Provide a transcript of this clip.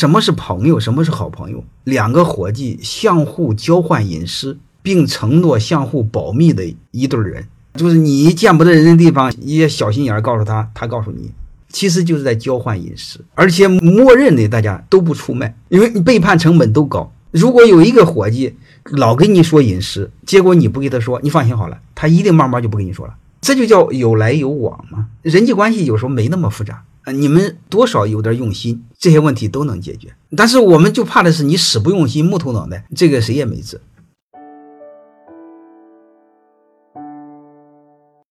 什么是朋友？什么是好朋友？两个伙计相互交换隐私，并承诺相互保密的一对人，就是你见不得人的地方，一些小心眼儿告诉他，他告诉你，其实就是在交换隐私，而且默认的大家都不出卖，因为你背叛成本都高。如果有一个伙计老跟你说隐私，结果你不给他说，你放心好了，他一定慢慢就不跟你说了。这就叫有来有往嘛。人际关系有时候没那么复杂。啊，你们多少有点用心，这些问题都能解决。但是我们就怕的是你死不用心，木头脑袋，这个谁也没治。